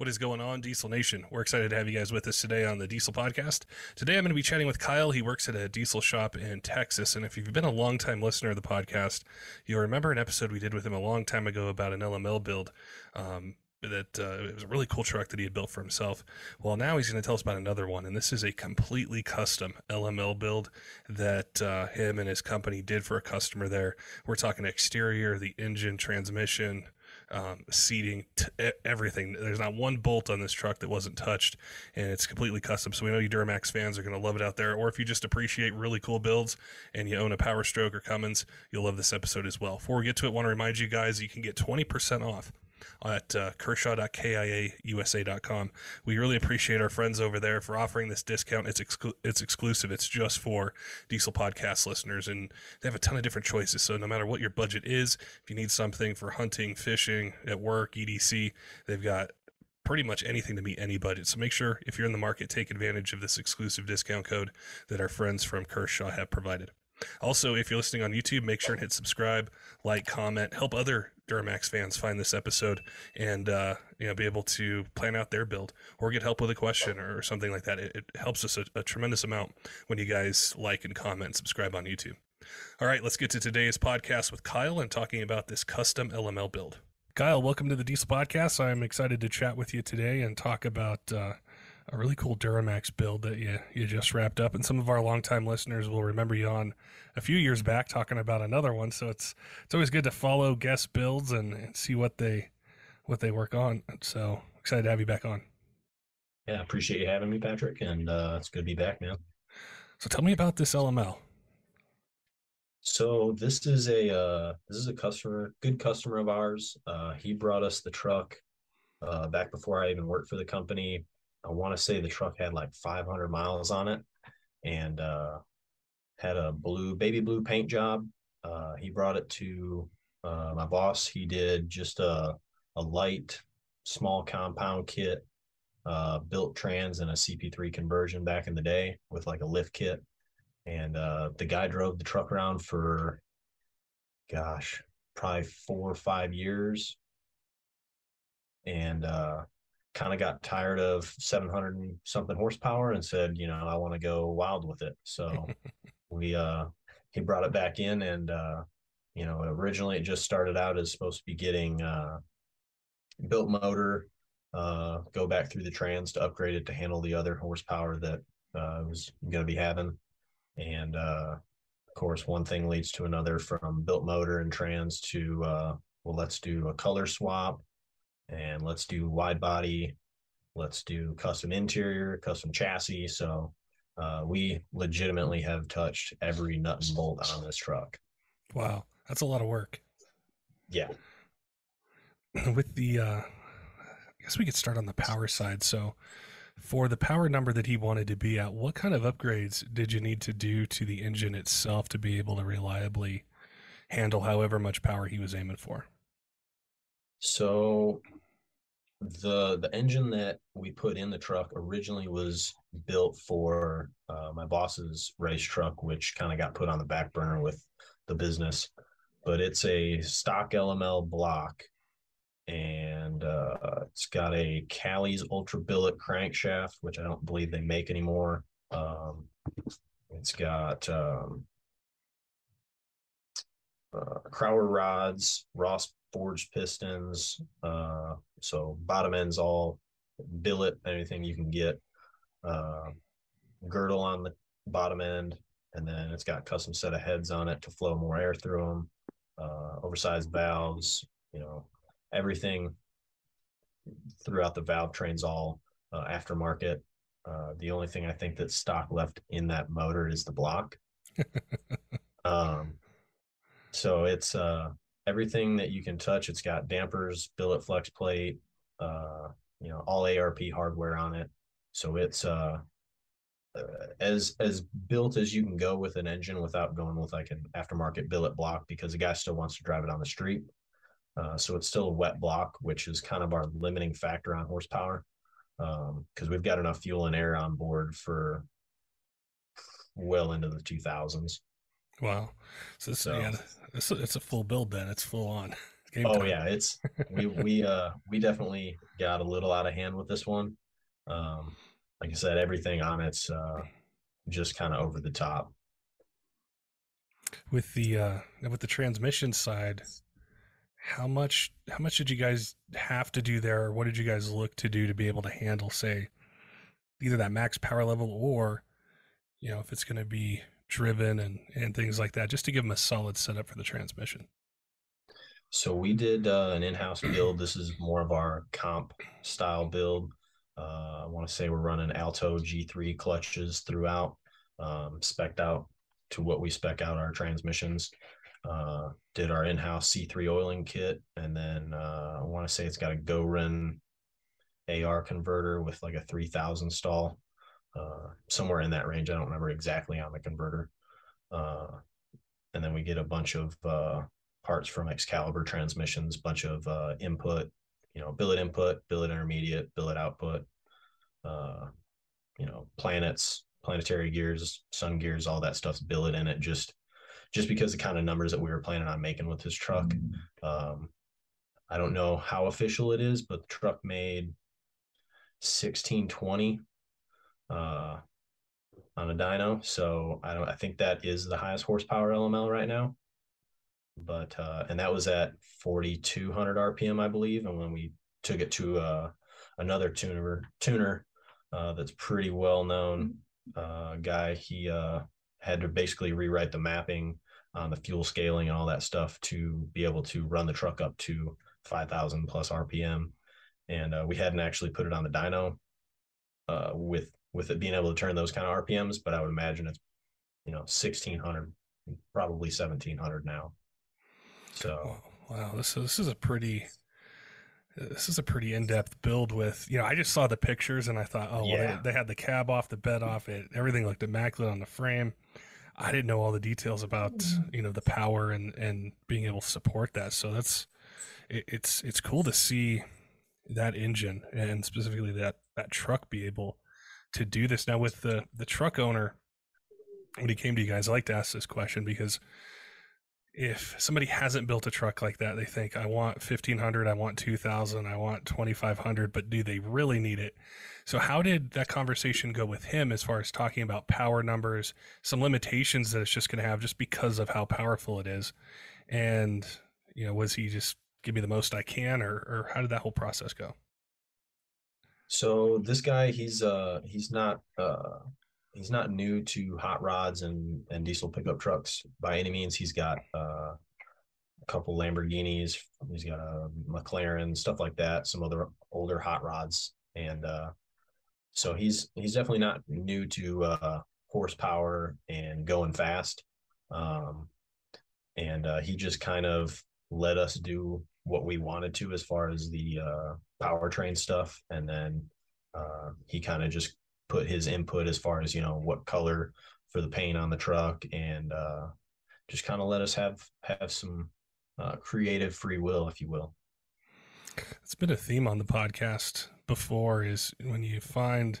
What is going on, Diesel Nation? We're excited to have you guys with us today on the Diesel Podcast. Today I'm going to be chatting with Kyle. He works at a diesel shop in Texas. And if you've been a long-time listener of the podcast, you'll remember an episode we did with him a long time ago about an LML build. Um, that uh, it was a really cool truck that he had built for himself. Well, now he's going to tell us about another one, and this is a completely custom LML build that uh, him and his company did for a customer there. We're talking exterior, the engine, transmission, um, seating, t- everything. There's not one bolt on this truck that wasn't touched, and it's completely custom. So we know you Duramax fans are going to love it out there. Or if you just appreciate really cool builds and you own a Power Stroke or Cummins, you'll love this episode as well. Before we get to it, I want to remind you guys you can get 20% off at uh, kershaw.kaiusa.com. We really appreciate our friends over there for offering this discount. It's exclu- it's exclusive. It's just for Diesel Podcast listeners, and they have a ton of different choices. So no matter what your budget is, if you need something for hunting, fishing, at work, EDC, they've got pretty much anything to meet any budget. So make sure if you're in the market, take advantage of this exclusive discount code that our friends from Kershaw have provided. Also, if you're listening on YouTube, make sure and hit subscribe, like, comment, help other Duramax fans find this episode and uh, you know be able to plan out their build or get help with a question or something like that. It, it helps us a, a, tremendous amount when you guys like and comment and subscribe on YouTube. All right, let's get to today's podcast with Kyle and talking about this custom LML build. Kyle, welcome to the Diesel Podcast. I'm excited to chat with you today and talk about uh, a really cool Duramax build that you you just wrapped up, and some of our longtime listeners will remember you on a few years back talking about another one. So it's it's always good to follow guest builds and, and see what they what they work on. So excited to have you back on. Yeah, appreciate you having me, Patrick, and uh, it's good to be back, man. So tell me about this LML. So this is a uh, this is a customer, good customer of ours. Uh, he brought us the truck uh, back before I even worked for the company. I want to say the truck had like 500 miles on it, and uh, had a blue baby blue paint job. Uh, he brought it to uh, my boss. He did just a a light small compound kit, uh, built trans and a CP3 conversion back in the day with like a lift kit. And uh, the guy drove the truck around for, gosh, probably four or five years. And uh, kind of got tired of 700 and something horsepower and said, you know, I want to go wild with it. So we uh he brought it back in and uh you know originally it just started out as supposed to be getting uh built motor uh go back through the trans to upgrade it to handle the other horsepower that uh was going to be having and uh of course one thing leads to another from built motor and trans to uh well let's do a color swap and let's do wide body let's do custom interior custom chassis so uh, we legitimately have touched every nut and bolt on this truck. Wow, that's a lot of work. Yeah. With the, uh, I guess we could start on the power side. So, for the power number that he wanted to be at, what kind of upgrades did you need to do to the engine itself to be able to reliably handle however much power he was aiming for? So, the the engine that we put in the truck originally was built for uh, my boss's race truck, which kind of got put on the back burner with the business. But it's a stock LML block, and uh, it's got a Callies Ultra Billet crankshaft, which I don't believe they make anymore. Um, it's got um, uh, Crower rods, Ross forged pistons. Uh, so bottom end's all billet, anything you can get. Uh, girdle on the bottom end, and then it's got custom set of heads on it to flow more air through them. Uh, oversized valves, you know, everything throughout the valve train's all uh, aftermarket. Uh, the only thing I think that's stock left in that motor is the block. um, so it's uh, everything that you can touch. It's got dampers, billet flex plate, uh, you know, all ARP hardware on it. So it's uh, uh, as as built as you can go with an engine without going with like an aftermarket billet block because the guy still wants to drive it on the street. Uh, so it's still a wet block, which is kind of our limiting factor on horsepower because um, we've got enough fuel and air on board for well into the 2000s. Wow. So, this, so yeah, it's, it's a full build then. It's full on. Game oh time. yeah, it's we we uh we definitely got a little out of hand with this one. Um, like I said, everything on it's uh just kind of over the top. with the uh with the transmission side how much how much did you guys have to do there or what did you guys look to do to be able to handle say either that max power level or you know if it's going to be driven and and things like that just to give them a solid setup for the transmission So we did uh, an in-house build. This is more of our comp style build. Uh, I want to say we're running Alto G3 clutches throughout, um, out to what we spec out our transmissions. Uh, did our in-house C3 oiling kit, and then uh, I want to say it's got a Goerend AR converter with like a 3000 stall, uh, somewhere in that range. I don't remember exactly on the converter. Uh, and then we get a bunch of uh, parts from Excalibur transmissions, bunch of uh, input, you know, billet input, billet intermediate, billet output, uh, you know, planets, planetary gears, sun gears, all that stuff's billet in it. Just, just because the kind of numbers that we were planning on making with this truck. Um, I don't know how official it is, but the truck made 1620 uh, on a dyno. So I don't. I think that is the highest horsepower LML right now but uh, and that was at 4200 rpm i believe and when we took it to uh, another tuner tuner uh, that's pretty well known uh, guy he uh, had to basically rewrite the mapping on the fuel scaling and all that stuff to be able to run the truck up to 5000 plus rpm and uh, we hadn't actually put it on the dyno uh, with with it being able to turn those kind of rpms but i would imagine it's you know 1600 probably 1700 now. So wow, wow this is, this is a pretty this is a pretty in-depth build with you know i just saw the pictures and i thought oh well, Yeah. they, they had the cab off the bed off it everything looked immaculate on the frame. I didn't know all the details about mm. you know the power and and being able to support that. So that's it, it's it's cool to see that engine and specifically that that truck be able to do this. Now with the the truck owner when he came to you guys i like to ask this question because if somebody hasn't built a truck like that they think i want 1500 i want 2000 i want 2500 but do they really need it? So how did that conversation go with him as far as talking about power numbers some limitations that it's just going to have just because of how powerful it is? And you know was he just give me the most i can or or how did that whole process go So this guy, he's uh he's not uh he's not new to hot rods and and diesel pickup trucks by any means. He's got uh a couple Lamborghinis, he's got a McLaren, stuff like that, some other older hot rods, and uh so he's he's definitely not new to uh horsepower and going fast. Um and uh he just kind of let us do what we wanted to as far as the uh powertrain stuff. And then uh, he kind of just put his input as far as you know what color for the paint on the truck and uh, just kind of let us have have some uh, creative free will if you will. It's been a theme on the podcast before is when you find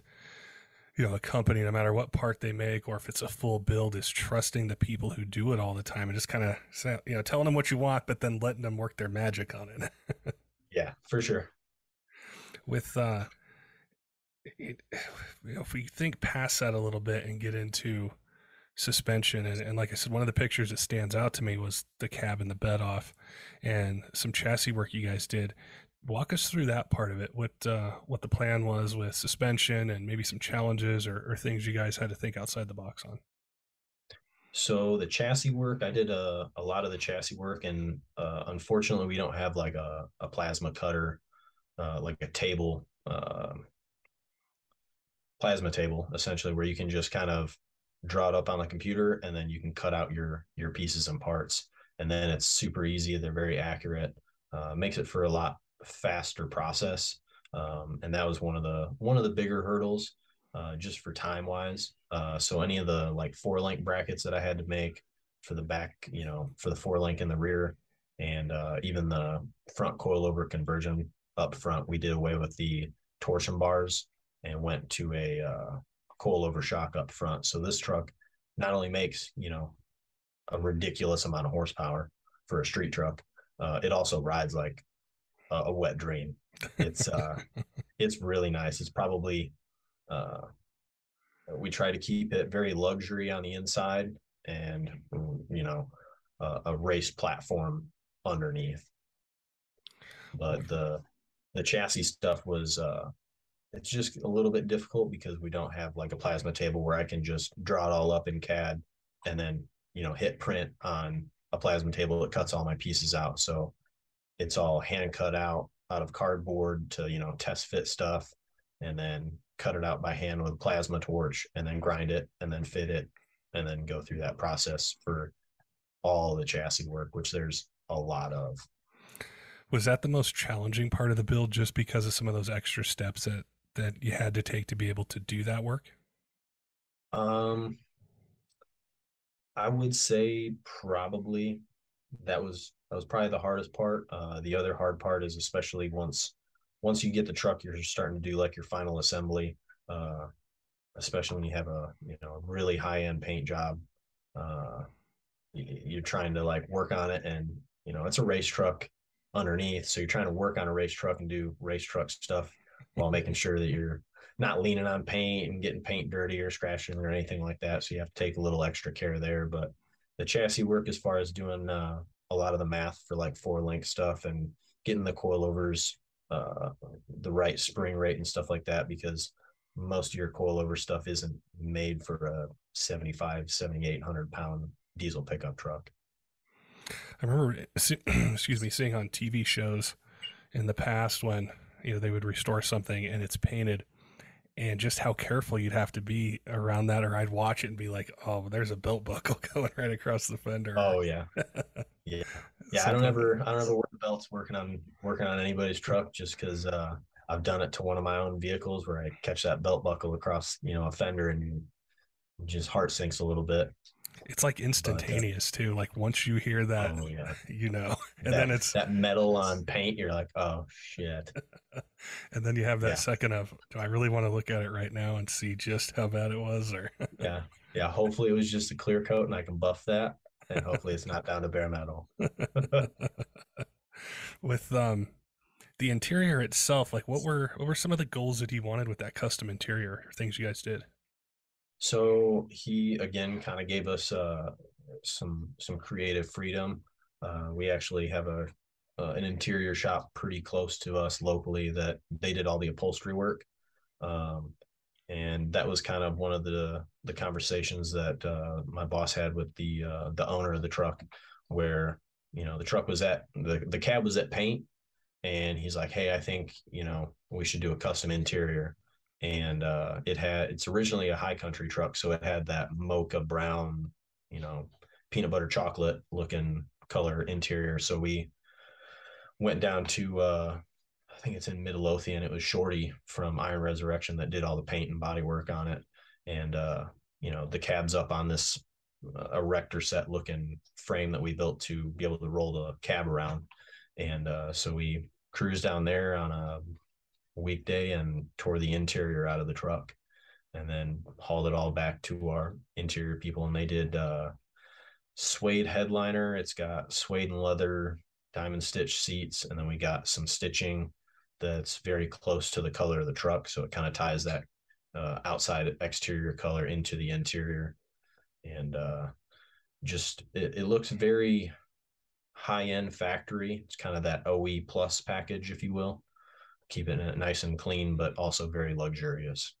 you know a company no matter what part they make or if it's a full build is trusting the people who do it all the time and just kind of you know telling them what you want but then letting them work their magic on it. Yeah for sure. With uh it, you know, if we think past that a little bit and get into suspension and, and like i said one of the pictures that stands out to me was the cab and the bed off and some chassis work you guys did walk us through that part of it. What uh what the plan was with suspension and maybe some challenges or, or things you guys had to think outside the box on? So the chassis work i did a, a lot of the chassis work and uh, unfortunately we don't have like a, a plasma cutter uh, like a table uh, plasma table essentially where you can just kind of draw it up on the computer and then you can cut out your your pieces and parts. And then it's super easy they're very accurate uh, makes it for a lot faster process um, and that was one of the one of the bigger hurdles uh, just for time wise uh, so any of the like four link brackets that i had to make for the back you know for the four link in the rear and uh, even the front coilover conversion up front we did away with the torsion bars and went to a uh, coilover shock up front. So this truck not only makes you know a ridiculous amount of horsepower for a street truck, uh, it also rides like a, a wet dream. It's uh, it's really nice. It's probably uh, we try to keep it very luxury on the inside, and you know, uh, a race platform underneath. But the the chassis stuff was uh, it's just a little bit difficult because we don't have like a plasma table where I can just draw it all up in CAD and then you know hit print on a plasma table that cuts all my pieces out. So it's all hand cut out out of cardboard to you know test fit stuff and then cut it out by hand with a plasma torch and then grind it and then fit it and then go through that process for all the chassis work which there's a lot of. Was that the most challenging part of the build just because of some of those extra steps that that you had to take to be able to do that work? Um i would say probably that was that was probably the hardest part uh the other hard part is especially once once you get the truck, you're starting to do like your final assembly, uh, especially when you have a you know really high end paint job. Uh, you're trying to like work on it, and you know it's a race truck underneath, so you're trying to work on a race truck and do race truck stuff while making sure that you're not leaning on paint and getting paint dirty or scratching or anything like that. So you have to take a little extra care there. But the chassis work, as far as doing uh, a lot of the math for like four link stuff and getting the coilovers uh, the right spring rate and stuff like that because most of your coilover stuff isn't made for a 75 7800 pound diesel pickup truck. I remember excuse me seeing on tv shows in the past when you know they would restore something and it's painted and just how careful you'd have to be around that or i'd watch it and be like oh there's a belt buckle going right across the fender. Oh yeah yeah. Yeah i don't ever i don't ever wear belts working on working on anybody's truck just because uh, i've done it to one of my own vehicles where i catch that belt buckle across you know a fender and just heart sinks a little bit. It's like instantaneous but, uh, too. Like once you hear that oh, yeah. you know and that, then it's that metal on paint you're like oh shit. And then you have that yeah. second of do i really want to look at it right now and see just how bad it was? or yeah. Yeah hopefully it was just a clear coat and i can buff that and hopefully it's not down to bare metal. with um the interior itself, like what were what were some of the goals that he wanted with that custom interior or things you guys did? So he again kind of gave us uh, some some creative freedom. Uh, we actually have a uh, an interior shop pretty close to us locally that they did all the upholstery work. Um, and that was kind of one of the the conversations that uh, my boss had with the uh, the owner of the truck, where you know the truck was at the the cab was at paint, and he's like, "Hey, I think you know we should do a custom interior." And uh, it had it's originally a high country truck, so it had that mocha brown, you know, peanut butter chocolate looking color interior. So we went down to uh, I think it's in Midlothian. It was Shorty from Iron Resurrection that did all the paint and body work on it. And, uh, you know, the cab's up on this uh, erector set looking frame that we built to be able to roll the cab around. And uh, so we cruised down there on a weekday and tore the interior out of the truck and then hauled it all back to our interior people. And they did uh, suede headliner. It's got suede and leather diamond stitch seats. And then we got some stitching that's very close to the color of the truck. So it kind of ties that uh, outside exterior color into the interior. And uh, just it, it looks very high end factory. It's kind of that OE plus package, if you will, keeping it nice and clean, but also very luxurious.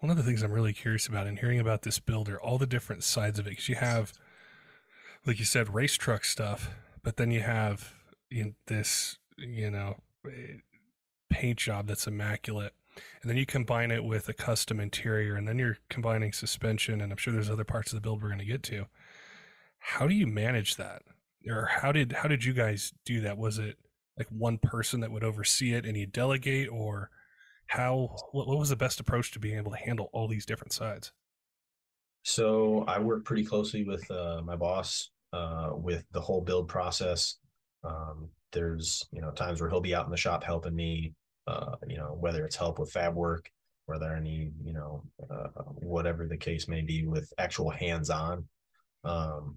One of the things I'm really curious about in hearing about this builder, all the different sides of it, because you have, like you said, race truck stuff, but then you have this you know, paint job that's immaculate. And then you combine it with a custom interior, and then you're combining suspension, and I'm sure there's other parts of the build we're going to get to. How do you manage that, or how did how did you guys do that? Was it like one person that would oversee it, and you delegate, or how? What, what was the best approach to being able to handle all these different sides? So I work pretty closely with uh, my boss uh, with the whole build process. Um, there's you know times where he'll be out in the shop helping me uh, you know whether it's help with fab work whether any you know uh, whatever the case may be with actual hands-on um,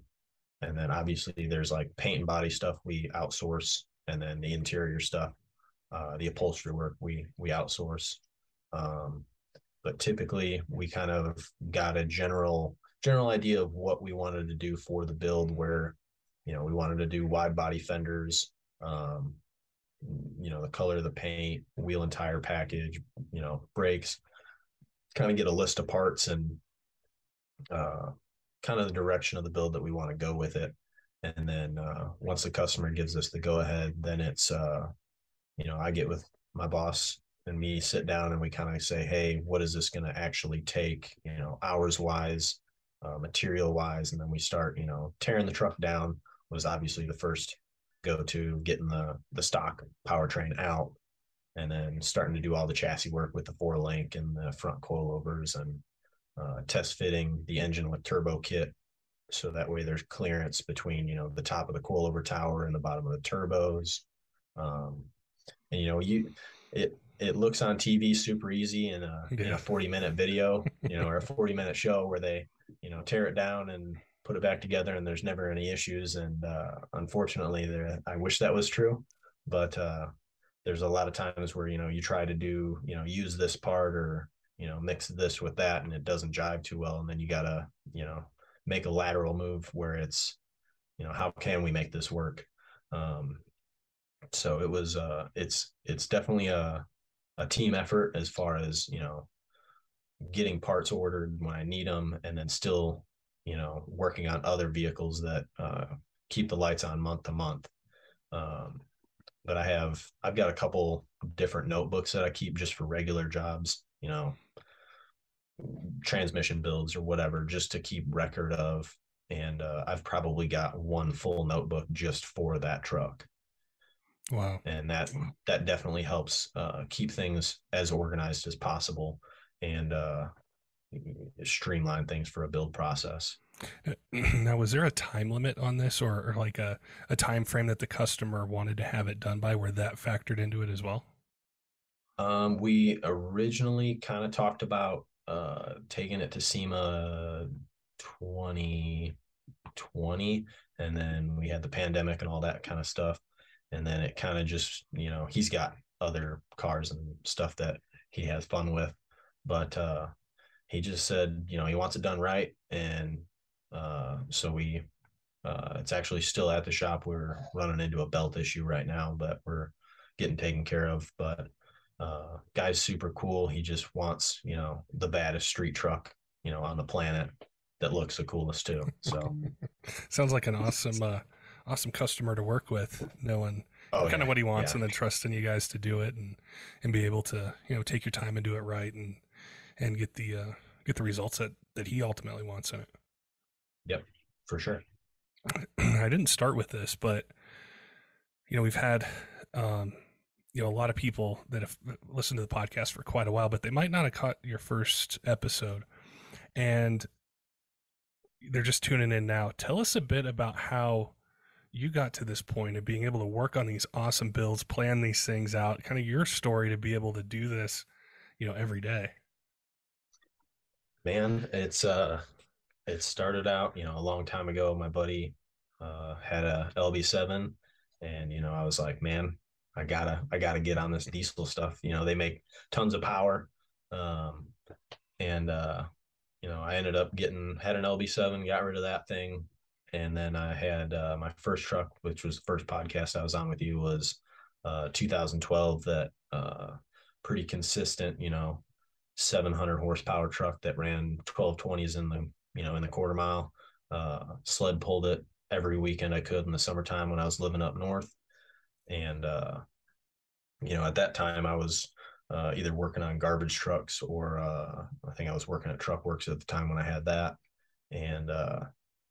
and then obviously there's like paint and body stuff we outsource, and then the interior stuff, uh, the upholstery work we we outsource. Um, but typically we kind of got a general general idea of what we wanted to do for the build where you know we wanted to do wide body fenders um, you know the color of the paint wheel and tire package you know brakes kind of get a list of parts and uh, kind of the direction of the build that we want to go with it. And then uh, once the customer gives us the go ahead then it's uh, you know i get with my boss and me sit down and we kind of say hey what is this going to actually take you know hours wise uh, material wise? And then we start you know tearing the truck down was obviously the first go to getting the the stock powertrain out and then starting to do all the chassis work with the four link and the front coilovers and uh, test fitting the engine with turbo kit so that way there's clearance between you know the top of the coilover tower and the bottom of the turbos um, and you know you it it looks on tv super easy in a, yeah. in a 40 minute video you know or a 40 minute show where they you know tear it down and put it back together and there's never any issues. And uh, unfortunately there i wish that was true. But uh, there's a lot of times where you know you try to do you know use this part or you know mix this with that and it doesn't jive too well. And then you gotta you know make a lateral move where it's you know how can we make this work? Um so it was uh it's it's definitely a a team effort as far as you know getting parts ordered when i need them and then still you know, working on other vehicles that uh, keep the lights on month to month. Um, but I have, I've got a couple different notebooks that I keep just for regular jobs, you know, transmission builds or whatever, just to keep record of. And uh, I've probably got one full notebook just for that truck. Wow. And that that definitely helps uh, keep things as organized as possible. And uh, streamline things for a build process. Now, was there a time limit on this, or, or, like a, a time frame that the customer wanted to have it done by, where that factored into it as well? Um, we originally kind of talked about uh, taking it to SEMA 2020, and then we had the pandemic and all that kind of stuff, and then it kind of just you know he's got other cars and stuff that he has fun with, but uh, he just said, you know, he wants it done right. And uh, so we, uh, it's actually still at the shop. We're running into a belt issue right now, but we're getting taken care of. But uh, guy's super cool. He just wants, you know, the baddest street truck, you know, on the planet that looks the coolest too. So sounds like an awesome, uh, awesome customer to work with, knowing oh, kind yeah. of what he wants yeah. and then trusting you guys to do it and, and be able to, you know, take your time and do it right. And, and get the uh, get the results that that he ultimately wants in it. Yep, for sure. I didn't start with this, but you know we've had um, you know a lot of people that have listened to the podcast for quite a while, but they might not have caught your first episode, and they're just tuning in now. Tell us a bit about how you got to this point of being able to work on these awesome builds, plan these things out, kind of your story to be able to do this, you know, every day man it's uh it started out you know a long time ago my buddy uh had a lb7 and you know i was like man i gotta i gotta get on this diesel stuff. You know they make tons of power um and uh you know i ended up getting had an lb7 got rid of that thing and then i had uh, my first truck which was the first podcast i was on with you was uh 2012 that uh pretty consistent you know 700 horsepower truck that ran 1220s in the you know in the quarter mile. Uh, sled pulled it every weekend i could in the summertime when i was living up north. And uh, you know at that time i was uh, either working on garbage trucks or uh, i think i was working at truck works at the time when i had that. And uh,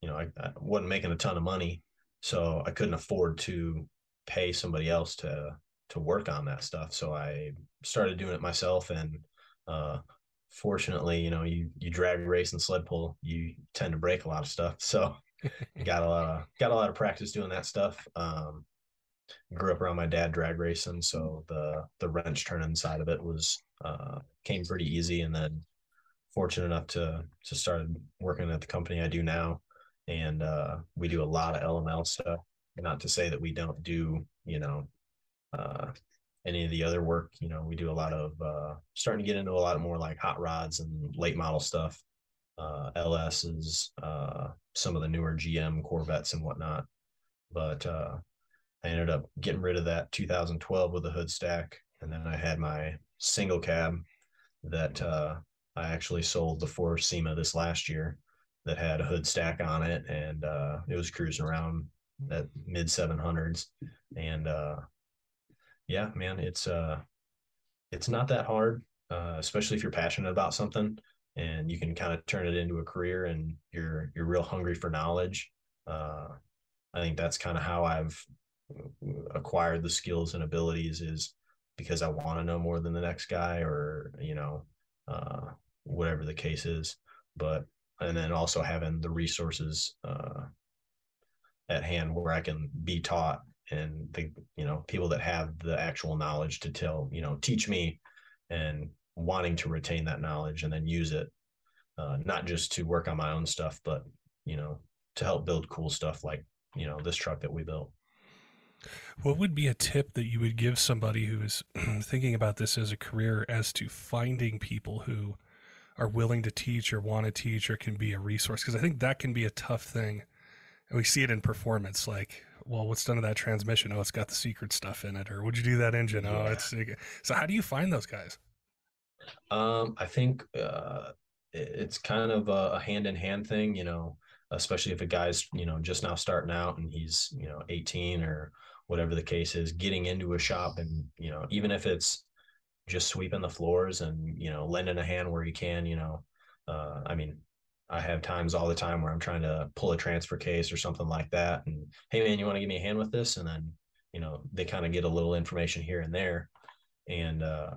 you know I, I wasn't making a ton of money so i couldn't afford to pay somebody else to to work on that stuff. So i started doing it myself and uh, fortunately, you know, you you drag race and sled pull, you tend to break a lot of stuff. So got a lot of got a lot of practice doing that stuff. Um, grew up around my dad drag racing, so the the wrench turning side of it was uh, came pretty easy. And then fortunate enough to to start working at the company I do now. and uh, we do a lot of LML stuff. Not to say that we don't do, you know, uh, any of the other work. You know, we do a lot of uh, starting to get into a lot more like hot rods and late model stuff, uh, LSs, uh, some of the newer GM Corvettes and whatnot. But uh, I ended up getting rid of that 2012 with a hood stack, and then I had my single cab that uh, I actually sold the Ford SEMA this last year that had a hood stack on it, and uh, it was cruising around at mid 700s, and uh, yeah, man, it's uh, it's not that hard, uh, especially if you're passionate about something and you can kind of turn it into a career and you're you're real hungry for knowledge. Uh, I think that's kind of how I've acquired the skills and abilities is because I want to know more than the next guy or you know uh, whatever the case is. But and then also having the resources uh, at hand where I can be taught and the you know people that have the actual knowledge to tell you know teach me and wanting to retain that knowledge and then use it uh, not just to work on my own stuff but you know to help build cool stuff like you know this truck that we built. What would be a tip that you would give somebody who is thinking about this as a career as to finding people who are willing to teach or want to teach or can be a resource? Because i think that can be a tough thing and we see it in performance like well, what's done to that transmission? Oh, it's got the secret stuff in it. Or would you do that engine? Oh, yeah. Oh, it's so. How do you find those guys? Um, I think uh, it's kind of a hand in hand thing, you know, especially if a guy's you know just now starting out and he's you know 18 or whatever the case is, getting into a shop and you know even if it's just sweeping the floors and you know lending a hand where you can, you know, uh, I mean I have times all the time where I'm trying to pull a transfer case or something like that. And hey, man, you want to give me a hand with this? And then, you know, they kind of get a little information here and there. And, uh,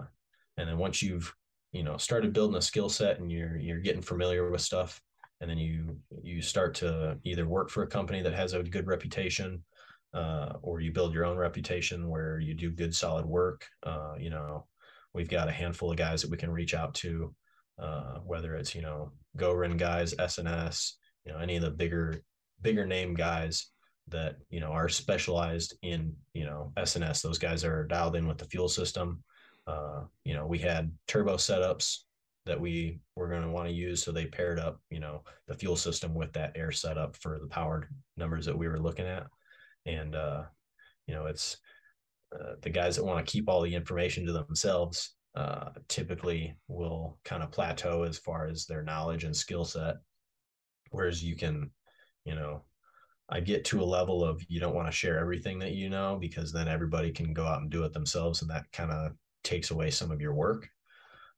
and then once you've, you know, started building a skill set and you're, you're getting familiar with stuff, and then you, you start to either work for a company that has a good reputation, uh, or you build your own reputation where you do good, solid work. Uh, you know, we've got a handful of guys that we can reach out to uh, whether it's you know Goerend guys, S&S, you know any of the bigger bigger name guys that you know are specialized in you know S&S. Those guys are dialed in with the fuel system. Uh, you know we had turbo setups that we were going to want to use, so they paired up you know the fuel system with that air setup for the powered numbers that we were looking at, and uh, you know it's uh, the guys that want to keep all the information to themselves uh, typically will kind of plateau as far as their knowledge and skill set. Whereas you can, you know, I get to a level of you don't want to share everything that you know because then everybody can go out and do it themselves and that kind of takes away some of your work.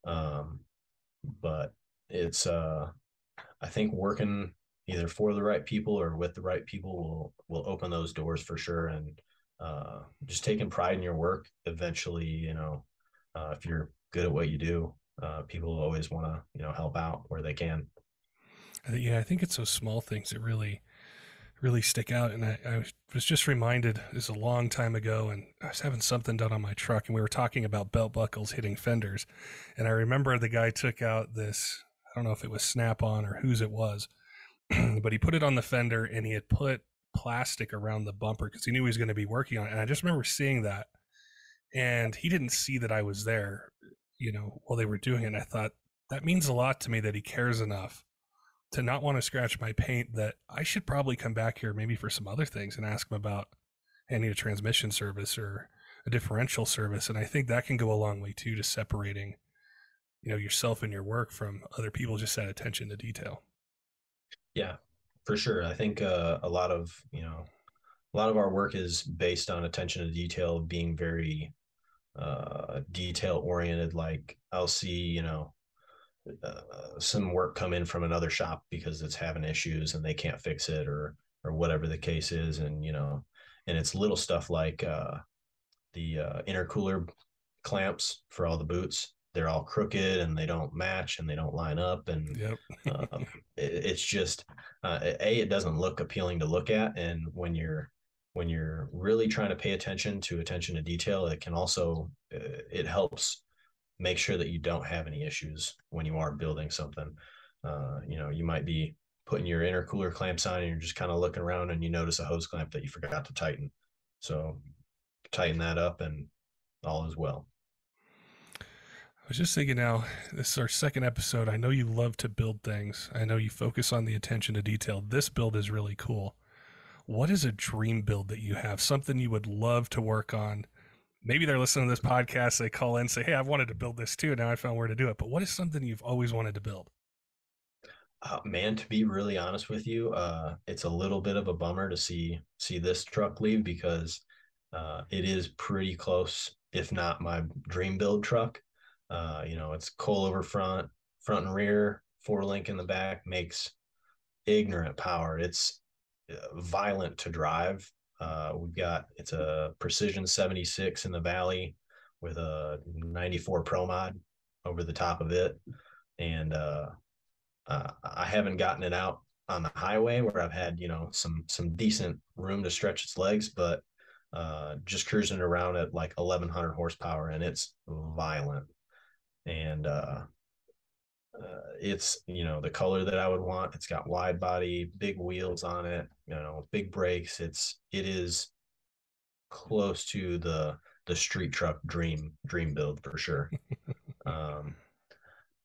Um, but it's, uh, I think working either for the right people or with the right people will, will open those doors for sure. And, uh, just taking pride in your work eventually, you know, uh, if you're good at what you do, uh, people always want to you know help out where they can. Yeah, I think it's those small things that really really stick out. And I, I was just reminded this a long time ago, and I was having something done on my truck, and we were talking about belt buckles hitting fenders, and I remember the guy took out this. I don't know if it was Snap on or whose it was, but he put it on the fender and he had put plastic around the bumper because he knew he was going to be working on it. And I just remember seeing that and he didn't see that I was there, you know, while they were doing it. And I thought that means a lot to me that he cares enough to not want to scratch my paint that I should probably come back here maybe for some other things and ask him about any a transmission service or a differential service. And I think that can go a long way too to separating, you know, yourself and your work from other people just that attention to detail. Yeah, for sure. I think uh, a lot of, you know, a lot of our work is based on attention to detail, being very uh, detail oriented. Like I'll see, you know, uh, some work come in from another shop because it's having issues and they can't fix it or or whatever the case is, and you know, and it's little stuff like uh, the uh, intercooler clamps for all the boots. They're all crooked and they don't match and they don't line up, and yep. uh, it, it's just uh, a it doesn't look appealing to look at, and when you're when you're really trying to pay attention to attention to detail, it can also uh, it helps make sure that you don't have any issues when you are building something. Uh, you know, you might be putting your intercooler clamps on and you're just kind of looking around and you notice a hose clamp that you forgot to tighten. So tighten that up and all is well. I was just thinking now, this is our second episode. I know you love to build things. I know you focus on the attention to detail. This build is really cool. What is a dream build that you have? Something you would love to work on? Maybe they're listening to this podcast. They call in and say, Hey, I've wanted to build this too. Now I found where to do it. But what is something you've always wanted to build? Uh, man, to be really honest with you, uh, it's a little bit of a bummer to see see this truck leave because uh, it is pretty close, if not my dream build truck. Uh, you know, it's coilover front, front and rear, four link in the back, makes ignorant power. It's violent to drive. Uh, we've got it's a precision 76 in the valley with a 94 pro mod over the top of it and uh, uh, I haven't gotten it out on the highway where I've had you know some some decent room to stretch its legs, but uh, just cruising around at like 1100 horsepower and it's violent and uh, uh, it's you know the color that I would want. It's got wide body, big wheels on it, you know, big brakes. It's it is close to the the street truck dream dream build for sure. um,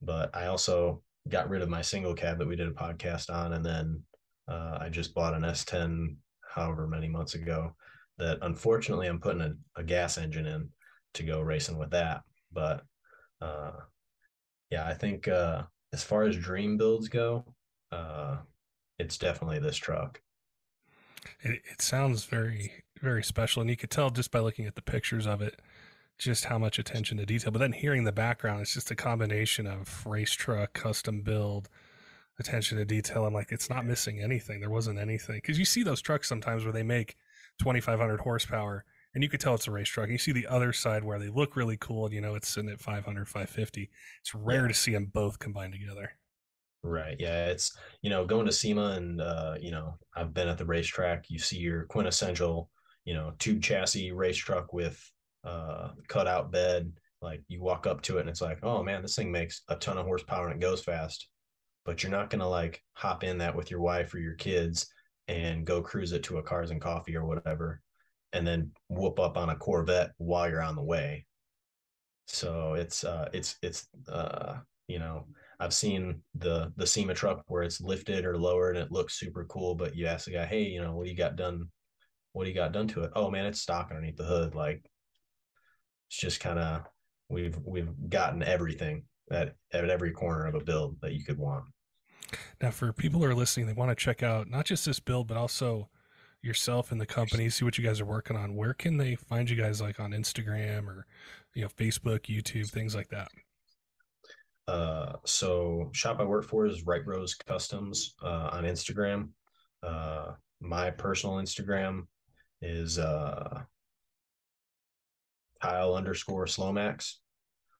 but I also got rid of my single cab that we did a podcast on, and then uh, I just bought an S10 however many months ago. That unfortunately I'm putting a, a gas engine in to go racing with that. But uh, yeah, I think uh, as far as dream builds go, uh, it's definitely this truck. It, it sounds very very special, and you could tell just by looking at the pictures of it just how much attention to detail. But then hearing the background, it's just a combination of race truck, custom build, attention to detail. I'm like, it's not missing anything. There wasn't anything because you see those trucks sometimes where they make 2,500 horsepower, and you could tell it's a race truck. And you see the other side where they look really cool, and you know it's sitting at 500, 550. It's rare yeah. to see them both combined together. Right. Yeah. It's, you know, going to SEMA and, uh, you know, I've been at the racetrack. You see your quintessential, you know, tube chassis race truck with uh, cutout bed. Like you walk up to it and it's like, oh man, this thing makes a ton of horsepower and it goes fast. But you're not gonna like hop in that with your wife or your kids and go cruise it to a cars and coffee or whatever, and then whoop up on a Corvette while you're on the way. So it's uh it's it's uh you know I've seen the the SEMA truck where it's lifted or lowered and it looks super cool, but you ask the guy, hey, you know, what do you got done? What do you got done to it? Oh man, it's stock underneath the hood. Like it's just kind of we've we've gotten everything at at every corner of a build that you could want. Now, for people who are listening, they want to check out not just this build, but also yourself and the company, see what you guys are working on. Where can they find you guys, like on Instagram or you know Facebook, YouTube, things like that? Uh, so shop I work for is Right Rose Customs uh, on Instagram. Uh, my personal Instagram is uh, Kyle underscore Slomax.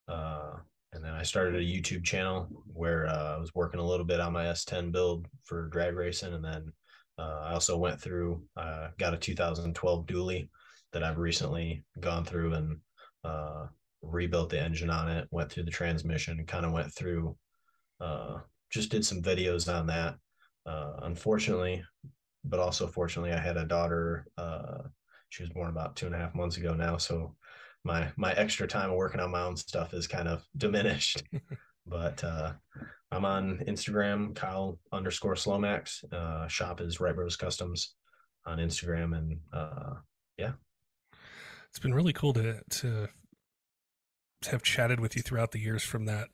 Uh, and then I started a YouTube channel where uh, I was working a little bit on my S10 build for drag racing. And then uh, I also went through, uh, got a 2012 dually that I've recently gone through and uh, rebuilt the engine on it, went through the transmission, kind of went through, uh, just did some videos on that. Uh, unfortunately, but also fortunately, I had a daughter. she was born about two and a half months ago now. So my my extra time working on my own stuff is kind of diminished. but uh, I'm on Instagram, Kyle underscore Slomax. Uh, shop is Right Bros Customs on Instagram, and uh, yeah, it's been really cool to to have chatted with you throughout the years from that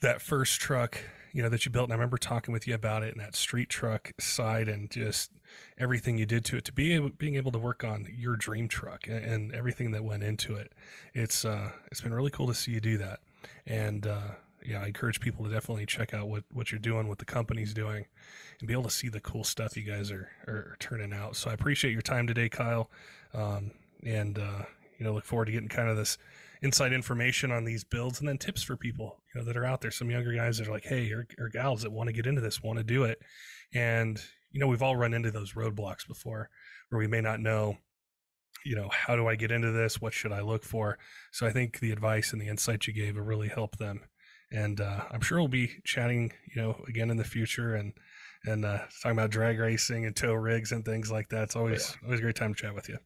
that first truck you know that you built. And i remember talking with you about it and that street truck side and just everything you did to it to be able being able to work on your dream truck and, and everything that went into it. It's uh it's been really cool to see you do that. And uh yeah i encourage people to definitely check out what what you're doing what the company's doing and be able to see the cool stuff you guys are are turning out. So i appreciate your time today kyle. Um and uh you know look forward to getting kind of this inside information on these builds and then tips for people you know that are out there. Some younger guys that are like hey or, or gals that want to get into this want to do it. And you know we've all run into those roadblocks before where we may not know you know how do i get into this? What should i look for? So i think the advice and the insight you gave will really help them and uh, I'm sure we'll be chatting, you know, again in the future and and uh, talking about drag racing and tow rigs and things like that. It's always yeah. always a great time to chat with you.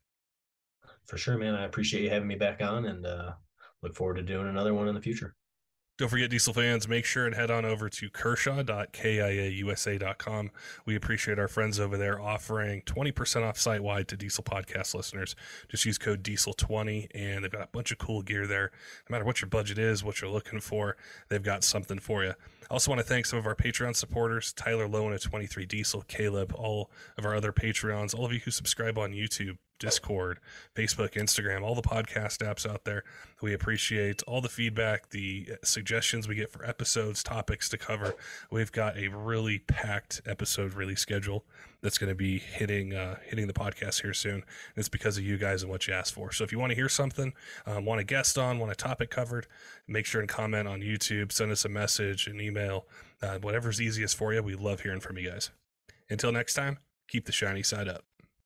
For sure, man. I appreciate you having me back on, and uh, look forward to doing another one in the future. Don't forget, diesel fans, make sure and head on over to kershaw.kaiusa.com. We appreciate our friends over there offering 20% off site wide to diesel podcast listeners. Just use code diesel20, and they've got a bunch of cool gear there. No matter what your budget is, what you're looking for, they've got something for you. I also want to thank some of our Patreon supporters Tyler Lowen at 23 Diesel, Caleb, all of our other Patreons, all of you who subscribe on YouTube. Discord, Facebook, Instagram, all the podcast apps out there. We appreciate all the feedback, the suggestions we get for episodes, topics to cover. We've got a really packed episode release schedule that's going to be hitting uh, hitting the podcast here soon. And it's because of you guys and what you asked for. So if you want to hear something, um, want a guest on, want a topic covered, make sure and comment on YouTube, send us a message, an email, uh, whatever's easiest for you. We love hearing from you guys. Until next time, keep the shiny side up.